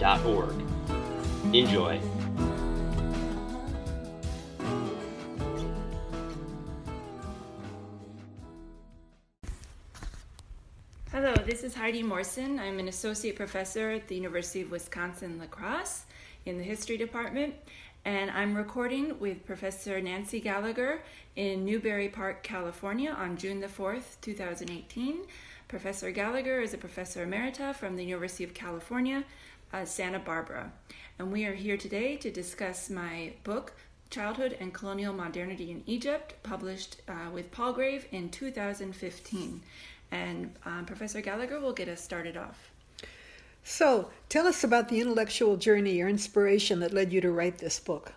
shcy.org. Enjoy. Hello, this is Heidi Morrison. I'm an associate professor at the University of Wisconsin La Crosse in the history department, and I'm recording with Professor Nancy Gallagher in Newbury Park, California on June the 4th, 2018. Professor Gallagher is a professor emerita from the University of California, uh, Santa Barbara. And we are here today to discuss my book, Childhood and Colonial Modernity in Egypt, published uh, with Palgrave in 2015. And um, Professor Gallagher will get us started off. So, tell us about the intellectual journey or inspiration that led you to write this book.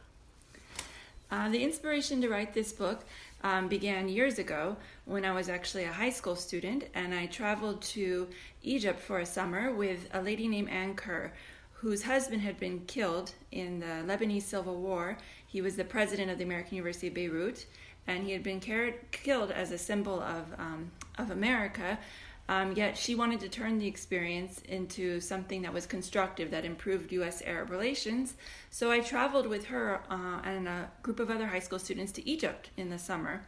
Uh, the inspiration to write this book um, began years ago when I was actually a high school student, and I traveled to Egypt for a summer with a lady named Ann Kerr, whose husband had been killed in the Lebanese Civil War. He was the president of the American University of Beirut, and he had been killed as a symbol of um, of America. Um, yet she wanted to turn the experience into something that was constructive, that improved U.S. Arab relations. So I traveled with her uh, and a group of other high school students to Egypt in the summer.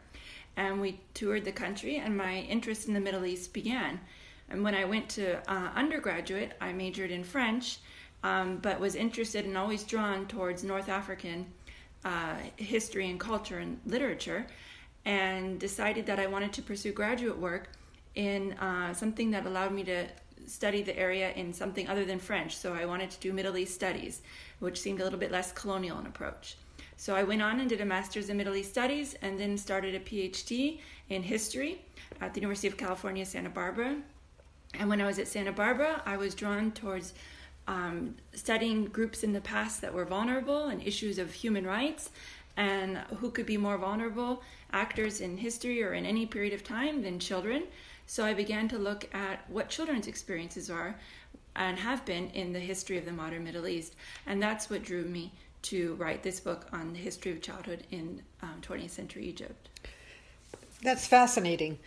And we toured the country, and my interest in the Middle East began. And when I went to uh, undergraduate, I majored in French, um, but was interested and always drawn towards North African uh, history and culture and literature, and decided that I wanted to pursue graduate work in uh, something that allowed me to study the area in something other than French. So I wanted to do Middle East studies, which seemed a little bit less colonial in approach. So I went on and did a master's in Middle East studies and then started a PhD in history at the University of California, Santa Barbara. And when I was at Santa Barbara, I was drawn towards um, studying groups in the past that were vulnerable and issues of human rights and who could be more vulnerable actors in history or in any period of time than children. So I began to look at what children's experiences are and have been in the history of the modern Middle East. And that's what drew me to write this book on the history of childhood in um, 20th century Egypt. That's fascinating.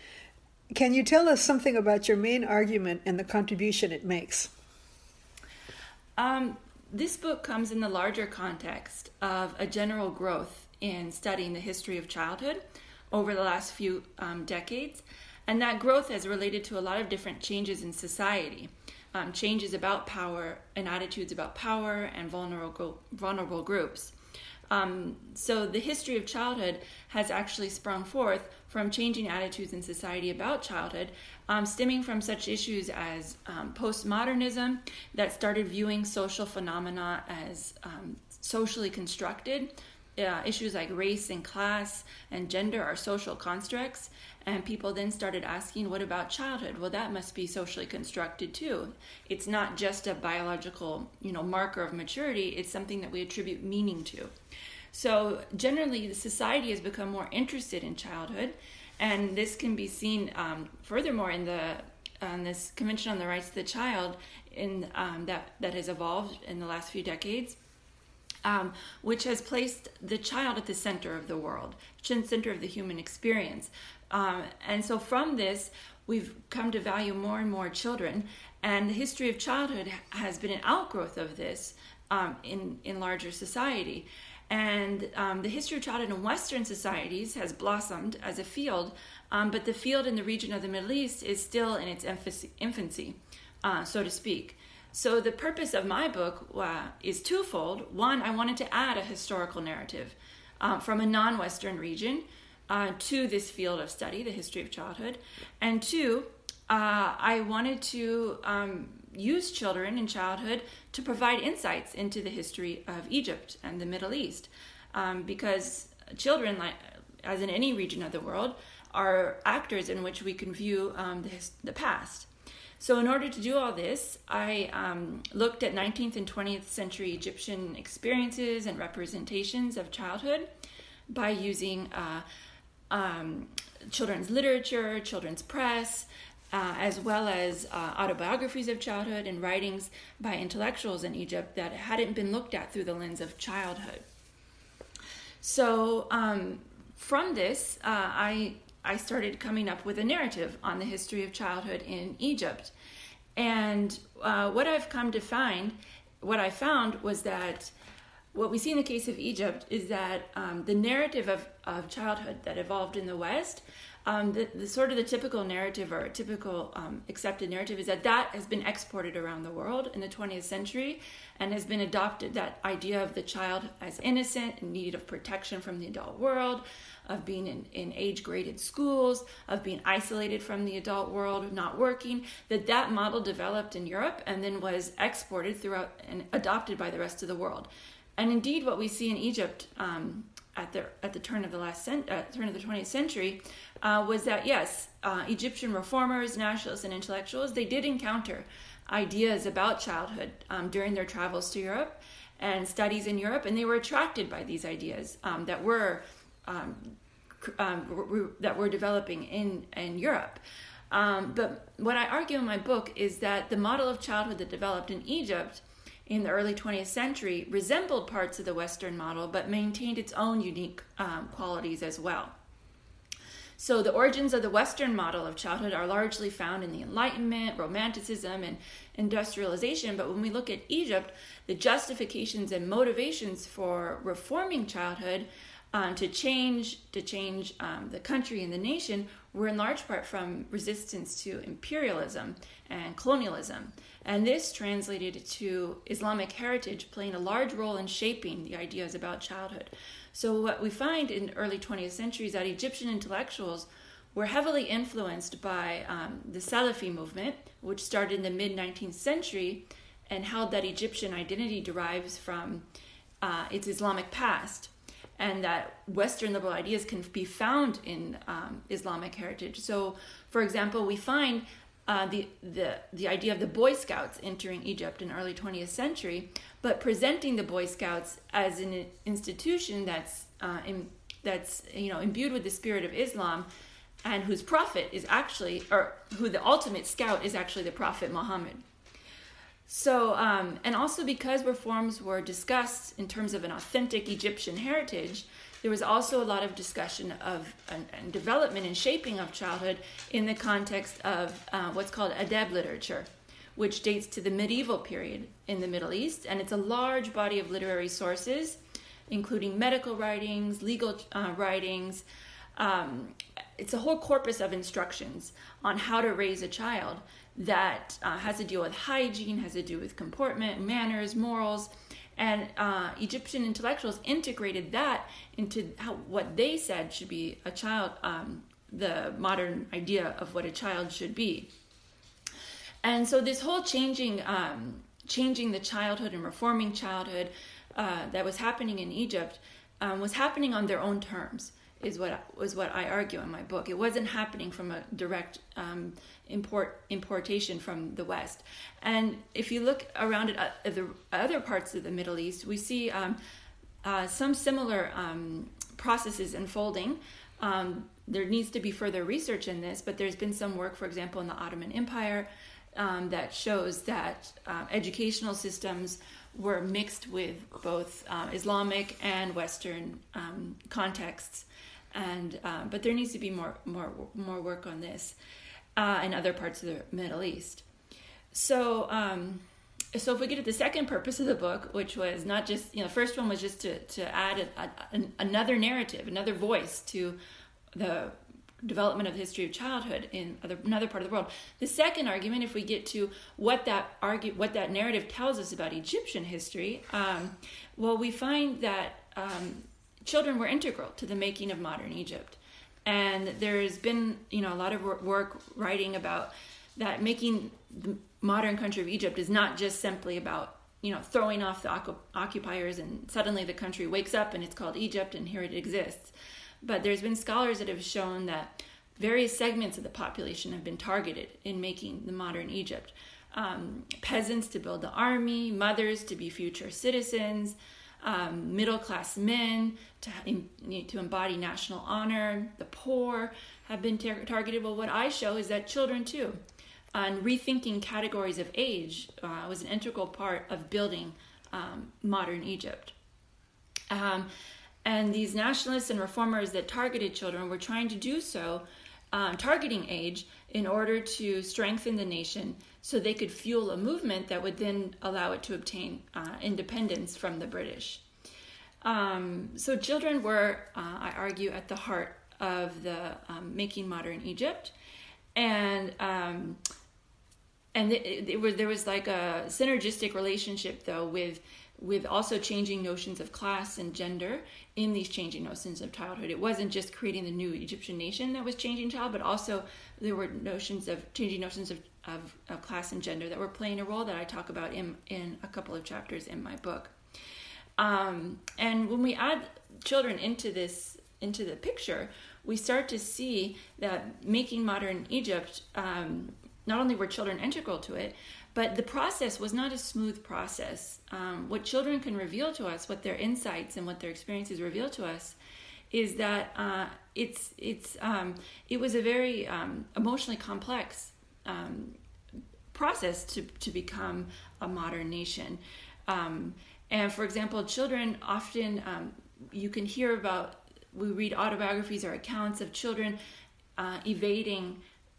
Can you tell us something about your main argument and the contribution it makes? Um, this book comes in the larger context of a general growth in studying the history of childhood over the last few um, decades and that growth has related to a lot of different changes in society, um, changes about power and attitudes about power and vulnerable, vulnerable groups. Um, so the history of childhood has actually sprung forth from changing attitudes in society about childhood, um, stemming from such issues as um, postmodernism that started viewing social phenomena as um, socially constructed. Uh, issues like race and class and gender are social constructs, and people then started asking, what about childhood? Well, that must be socially constructed too. It's not just a biological, you know, marker of maturity, it's something that we attribute meaning to. So, generally, the society has become more interested in childhood, and this can be seen um, furthermore in the on this Convention on the Rights of the Child in um, that that has evolved in the last few decades. Um, which has placed the child at the center of the world, center of the human experience. Um, and so from this, we've come to value more and more children. And the history of childhood has been an outgrowth of this um, in, in larger society. And um, the history of childhood in Western societies has blossomed as a field, um, but the field in the region of the Middle East is still in its infancy, uh, so to speak. So the purpose of my book uh, is twofold. One, I wanted to add a historical narrative uh, from a non-Western region uh, to this field of study, the history of childhood. And two, uh, I wanted to um, use children in childhood to provide insights into the history of Egypt and the Middle East. Um, because children, like, as in any region of the world, are actors in which we can view um, the, the past. So, in order to do all this, I um, looked at 19th and 20th century Egyptian experiences and representations of childhood by using uh, um, children's literature, children's press, uh, as well as uh, autobiographies of childhood and writings by intellectuals in Egypt that hadn't been looked at through the lens of childhood. So, um, from this, uh, I I started coming up with a narrative on the history of childhood in Egypt. And uh, what I've come to find, what I found was that what we see in the case of Egypt is that um, the narrative of, of childhood that evolved in the West, um, the, the, sort of the typical narrative or typical um, accepted narrative is that that has been exported around the world in the 20th century and has been adopted that idea of the child as innocent in need of protection from the adult world of being in, in age graded schools, of being isolated from the adult world, not working, that that model developed in Europe and then was exported throughout and adopted by the rest of the world. And indeed, what we see in Egypt um, at the at the turn of the last cent- uh, turn of the 20th century uh, was that yes, uh, Egyptian reformers, nationalists, and intellectuals they did encounter ideas about childhood um, during their travels to Europe and studies in Europe, and they were attracted by these ideas um, that were um, um, that we're developing in in Europe. Um, but what I argue in my book is that the model of childhood that developed in Egypt in the early 20th century resembled parts of the Western model, but maintained its own unique um, qualities as well. So, the origins of the Western model of childhood are largely found in the Enlightenment, Romanticism, and industrialization. But when we look at Egypt, the justifications and motivations for reforming childhood um, to change to change um, the country and the nation were in large part from resistance to imperialism and colonialism. And this translated to Islamic heritage playing a large role in shaping the ideas about childhood. So, what we find in early 20th century is that Egyptian intellectuals were heavily influenced by um, the Salafi movement, which started in the mid 19th century and held that Egyptian identity derives from uh, its Islamic past and that Western liberal ideas can be found in um, Islamic heritage. So, for example, we find uh, the, the, the idea of the Boy Scouts entering Egypt in early 20th century, but presenting the Boy Scouts as an institution that's, uh, in, that's you know, imbued with the spirit of Islam and whose prophet is actually, or who the ultimate scout is actually the Prophet Muhammad. So, um, and also because reforms were discussed in terms of an authentic Egyptian heritage, there was also a lot of discussion of and, development and shaping of childhood in the context of uh, what's called adab literature, which dates to the medieval period in the Middle East, and it's a large body of literary sources, including medical writings, legal uh, writings. Um, it's a whole corpus of instructions on how to raise a child that uh, has to deal with hygiene, has to do with comportment, manners, morals. And uh, Egyptian intellectuals integrated that into how, what they said should be a child, um, the modern idea of what a child should be. And so this whole changing, um, changing the childhood and reforming childhood uh, that was happening in Egypt um, was happening on their own terms is what was what I argue in my book. It wasn't happening from a direct um, import importation from the West. And if you look around at, the other parts of the Middle East, we see um, uh, some similar um, processes unfolding. Um, there needs to be further research in this, but there's been some work, for example, in the Ottoman Empire. Um, that shows that uh, educational systems were mixed with both uh, Islamic and Western um, contexts and um, but there needs to be more more more work on this uh, in other parts of the Middle East. So um, so if we get to the second purpose of the book, which was not just you know, the first one was just to to add a, a, another narrative, another voice to the development of the history of childhood in other, another part of the world. The second argument, if we get to what that argue, what that narrative tells us about Egyptian history, um, well, we find that um, children were integral to the making of modern Egypt. And there's been, you know, a lot of work writing about that making the modern country of Egypt is not just simply about, you know, throwing off the occupiers and suddenly the country wakes up and it's called Egypt and here it exists. But there's been scholars that have shown that various segments of the population have been targeted in making the modern Egypt. Um, peasants to build the army, mothers to be future citizens, um, middle class men to, to embody national honor, the poor have been tar- targeted. Well, what I show is that children too. And rethinking categories of age uh, was an integral part of building um, modern Egypt. Um, and these nationalists and reformers that targeted children were trying to do so, um, targeting age, in order to strengthen the nation so they could fuel a movement that would then allow it to obtain uh, independence from the British. Um, so, children were, uh, I argue, at the heart of the um, making modern Egypt. And um, and it, it was, there was like a synergistic relationship, though, with with also changing notions of class and gender in these changing notions of childhood. It wasn't just creating the new Egyptian nation that was changing child, but also there were notions of changing notions of, of, of, class and gender that were playing a role that I talk about in, in a couple of chapters in my book. Um, and when we add children into this into the picture, we start to see that making modern Egypt um, not only were children integral to it, but the process was not a smooth process. Um, what children can reveal to us, what their insights and what their experiences reveal to us, is that uh, it's it's um, it was a very um, emotionally complex um, process to to become a modern nation. Um, and for example, children often um, you can hear about. We read autobiographies or accounts of children uh, evading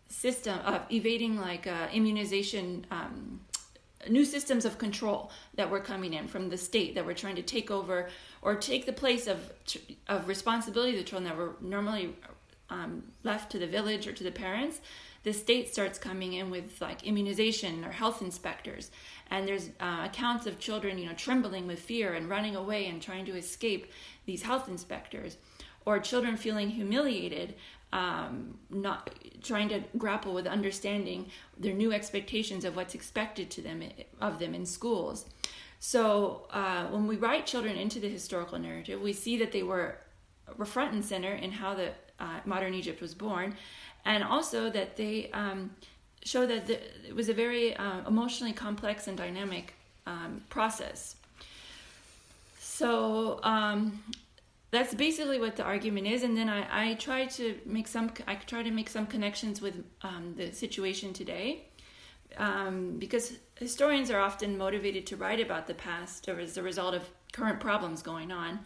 system of evading like uh, immunization um, new systems of control that were coming in from the state that were trying to take over or take the place of of responsibility the children that were normally um, left to the village or to the parents the state starts coming in with like immunization or health inspectors. And there's uh, accounts of children you know trembling with fear and running away and trying to escape these health inspectors or children feeling humiliated um, not trying to grapple with understanding their new expectations of what's expected to them of them in schools. So uh, when we write children into the historical narrative, we see that they were, front and center in how the uh, modern Egypt was born, and also that they um, show that the, it was a very uh, emotionally complex and dynamic um, process. So um, that's basically what the argument is and then I, I try to make some i try to make some connections with um, the situation today um, because historians are often motivated to write about the past as a result of current problems going on.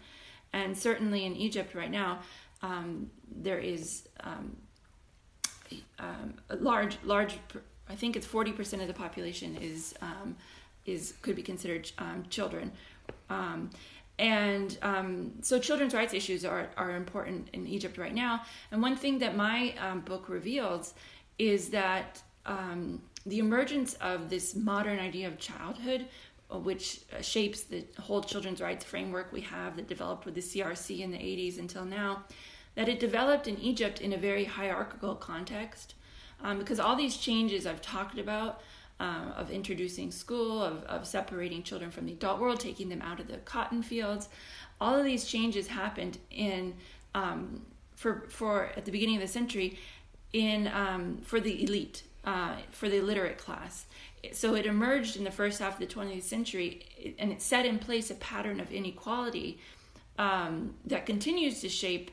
And certainly in egypt right now um, there is um, um, a large large i think it's 40% of the population is um, is could be considered children and um, so children's rights issues are, are important in Egypt right now. And one thing that my um, book reveals is that um, the emergence of this modern idea of childhood, uh, which uh, shapes the whole children's rights framework we have that developed with the CRC in the 80s until now, that it developed in Egypt in a very hierarchical context. Um, because all these changes I've talked about um, of introducing school, of, of separating children from the adult world, taking them out of the cotton fields. All of these changes happened in um, for for at the beginning of the century in um, for the elite, uh, for the illiterate class. So it emerged in the first half of the 20th century, and it set in place a pattern of inequality um, that continues to shape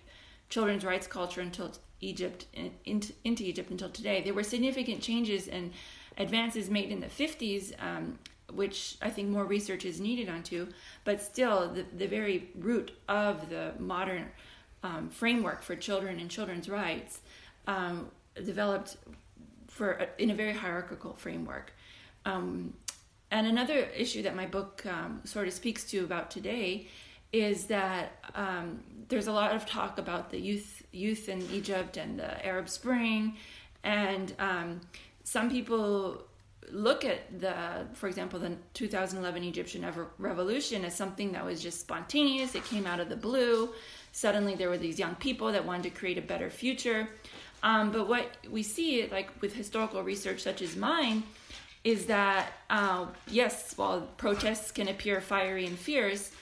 children's rights culture until Egypt in, into, Egypt until today. There were significant changes and advances made in the 50s, um, which I think more research is needed onto, but still the, the very root of the modern um, framework for children and children's rights um, developed for in a very hierarchical framework. Um, and another issue that my book um, sort of speaks to about today is that um, there's a lot of talk about the youth youth in Egypt and the Arab Spring, and um, some people look at the, for example, the 2011 Egyptian revolution as something that was just spontaneous. It came out of the blue. Suddenly, there were these young people that wanted to create a better future. Um, but what we see, like with historical research such as mine, is that uh, yes, while protests can appear fiery and fierce,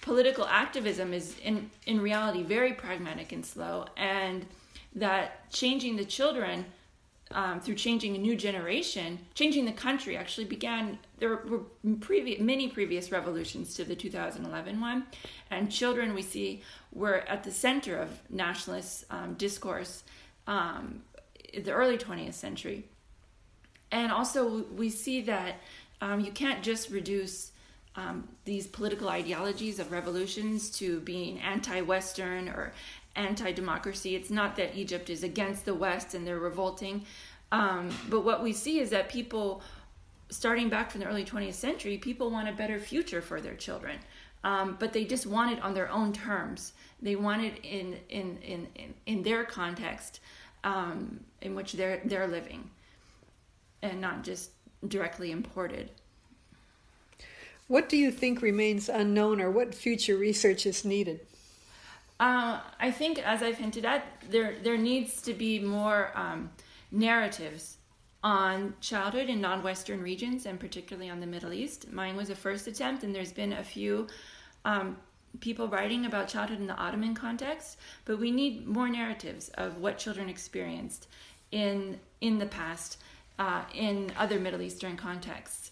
political activism is in in reality very pragmatic and slow and that changing the children um, through changing a new generation, changing the country actually began. There were previous, many previous revolutions to the 2011 one, and children we see were at the center of nationalist um, discourse um, in the early 20th century. And also, we see that um, you can't just reduce um, these political ideologies of revolutions to being anti Western or anti democracy. It's not that Egypt is against the West and they're revolting. Um, but what we see is that people, starting back from the early 20th century, people want a better future for their children. Um, but they just want it on their own terms. They want it in, in, in, in, in their context um, in which they're, they're living and not just directly imported. What do you think remains unknown or what future research is needed? Uh, I think, as I've hinted at, there, there needs to be more um, narratives on childhood in non Western regions and particularly on the Middle East. Mine was a first attempt, and there's been a few um, people writing about childhood in the Ottoman context, but we need more narratives of what children experienced in, in the past uh, in other Middle Eastern contexts.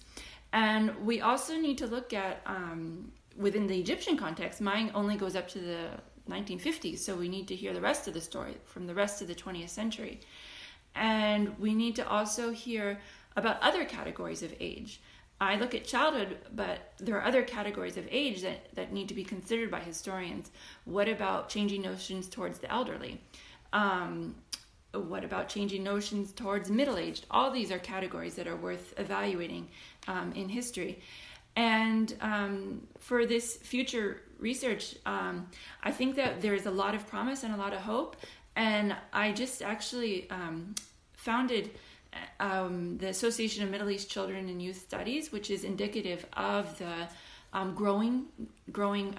And we also need to look at, um, within the Egyptian context, mine only goes up to the 1950s, so we need to hear the rest of the story from the rest of the 20th century. And we need to also hear about other categories of age. I look at childhood, but there are other categories of age that, that need to be considered by historians. What about changing notions towards the elderly? Um, what about changing notions towards middle aged? All these are categories that are worth evaluating um, in history. And um, for this future research, um, I think that there's a lot of promise and a lot of hope. And I just actually um, founded um, the Association of Middle East Children and Youth Studies, which is indicative of the um, growing, growing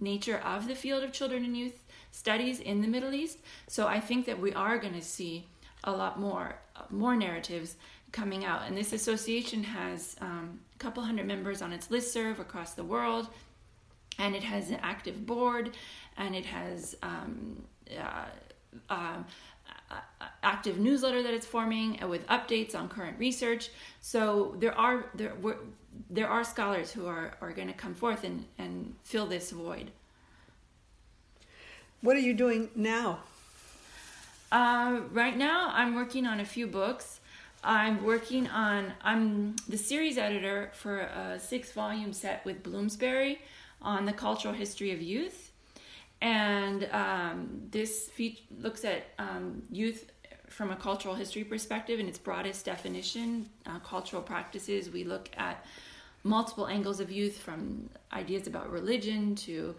nature of the field of children and youth studies in the Middle East. So I think that we are going to see a lot more more narratives coming out. And this association has um, a couple hundred members on its listserv across the world, and it has an active board, and it has um, uh, uh, active newsletter that it's forming with updates on current research. So there are there there are scholars who are, are going to come forth and, and fill this void. What are you doing now? Uh, right now, I'm working on a few books. I'm working on I'm the series editor for a six volume set with Bloomsbury on the cultural history of youth, and um, this looks at um, youth from a cultural history perspective in its broadest definition. Uh, cultural practices. We look at multiple angles of youth, from ideas about religion to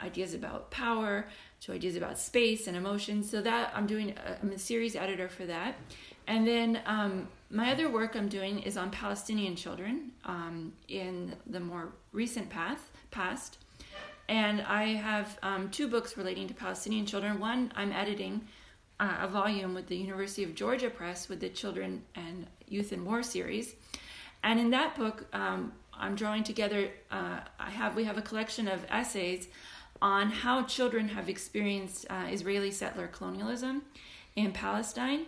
ideas about power to ideas about space and emotion. So that I'm doing, a, I'm a series editor for that. And then um, my other work I'm doing is on Palestinian children um, in the more recent path past. And I have um, two books relating to Palestinian children. One, I'm editing uh, a volume with the University of Georgia Press with the Children and Youth in War series. And in that book, um, I'm drawing together. Uh, I have we have a collection of essays on how children have experienced uh, Israeli settler colonialism in Palestine.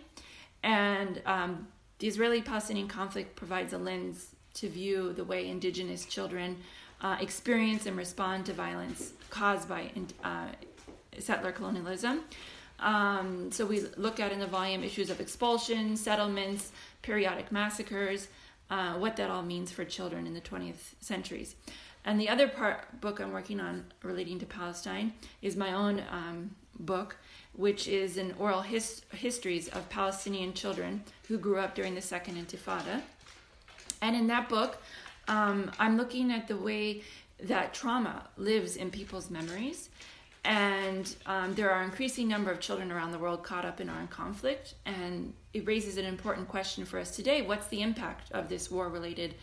And um, the Israeli Palestinian conflict provides a lens to view the way indigenous children uh, experience and respond to violence caused by uh, settler colonialism. Um, so we look at in the volume issues of expulsion, settlements, periodic massacres, uh, what that all means for children in the 20th centuries. And the other part book I'm working on relating to Palestine is my own um, book, which is an oral his- histories of Palestinian children who grew up during the Second Intifada. And in that book, um, I'm looking at the way that trauma lives in people's memories. And um, there are increasing number of children around the world caught up in armed conflict, and it raises an important question for us today: What's the impact of this war-related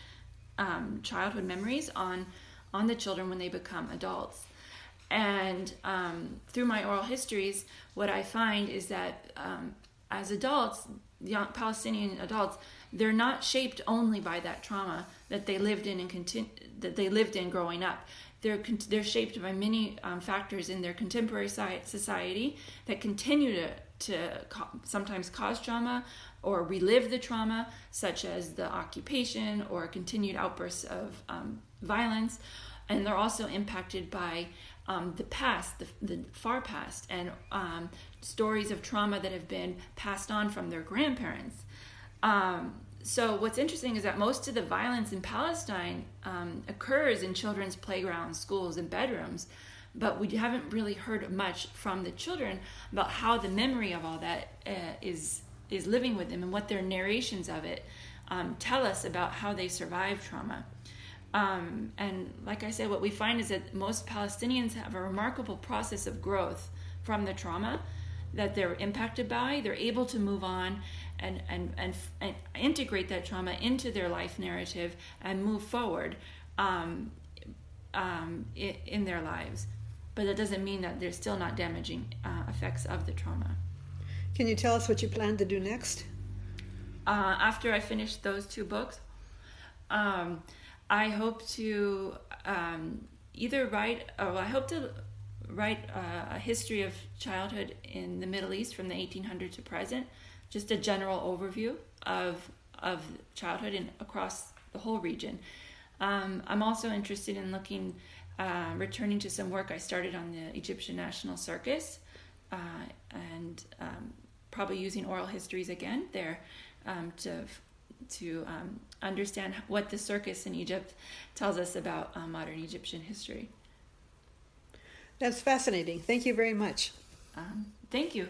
um, childhood memories on on the children when they become adults. And um, through my oral histories, what I find is that um, as adults, young Palestinian adults, they're not shaped only by that trauma that they lived in and continue, that they lived in growing up. they're they're shaped by many um, factors in their contemporary society that continue to to sometimes cause trauma or relive the trauma, such as the occupation or continued outbursts of um, violence. And they're also impacted by um, the past, the, the, far past, and um, stories of trauma that have been passed on from their grandparents. Um, so, what's interesting is that most of the violence in Palestine um, occurs in children's playgrounds, schools, and bedrooms but we haven't really heard much from the children about how the memory of all that uh, is is living with them and what their narrations of it um, tell us about how they survive trauma. Um, and like I said, what we find is that most Palestinians have a remarkable process of growth from the trauma that they're impacted by. They're able to move on and, and, and, and integrate that trauma into their life narrative and move forward um, um in, their lives but that doesn't mean that there's still not damaging uh, effects of the trauma. Can you tell us what you plan to do next? Uh, after I finish those two books, um, I hope to um, either write, or I hope to write uh, a history of childhood in the Middle East from the 1800s to present, just a general overview of of childhood in across the whole region. Um, I'm also interested in looking uh, returning to some work I started on the Egyptian National Circus uh, and um, probably using oral histories again there um, to to um, understand what the circus in Egypt tells us about uh, modern Egyptian history. That's fascinating. Thank you very much. Um, thank you.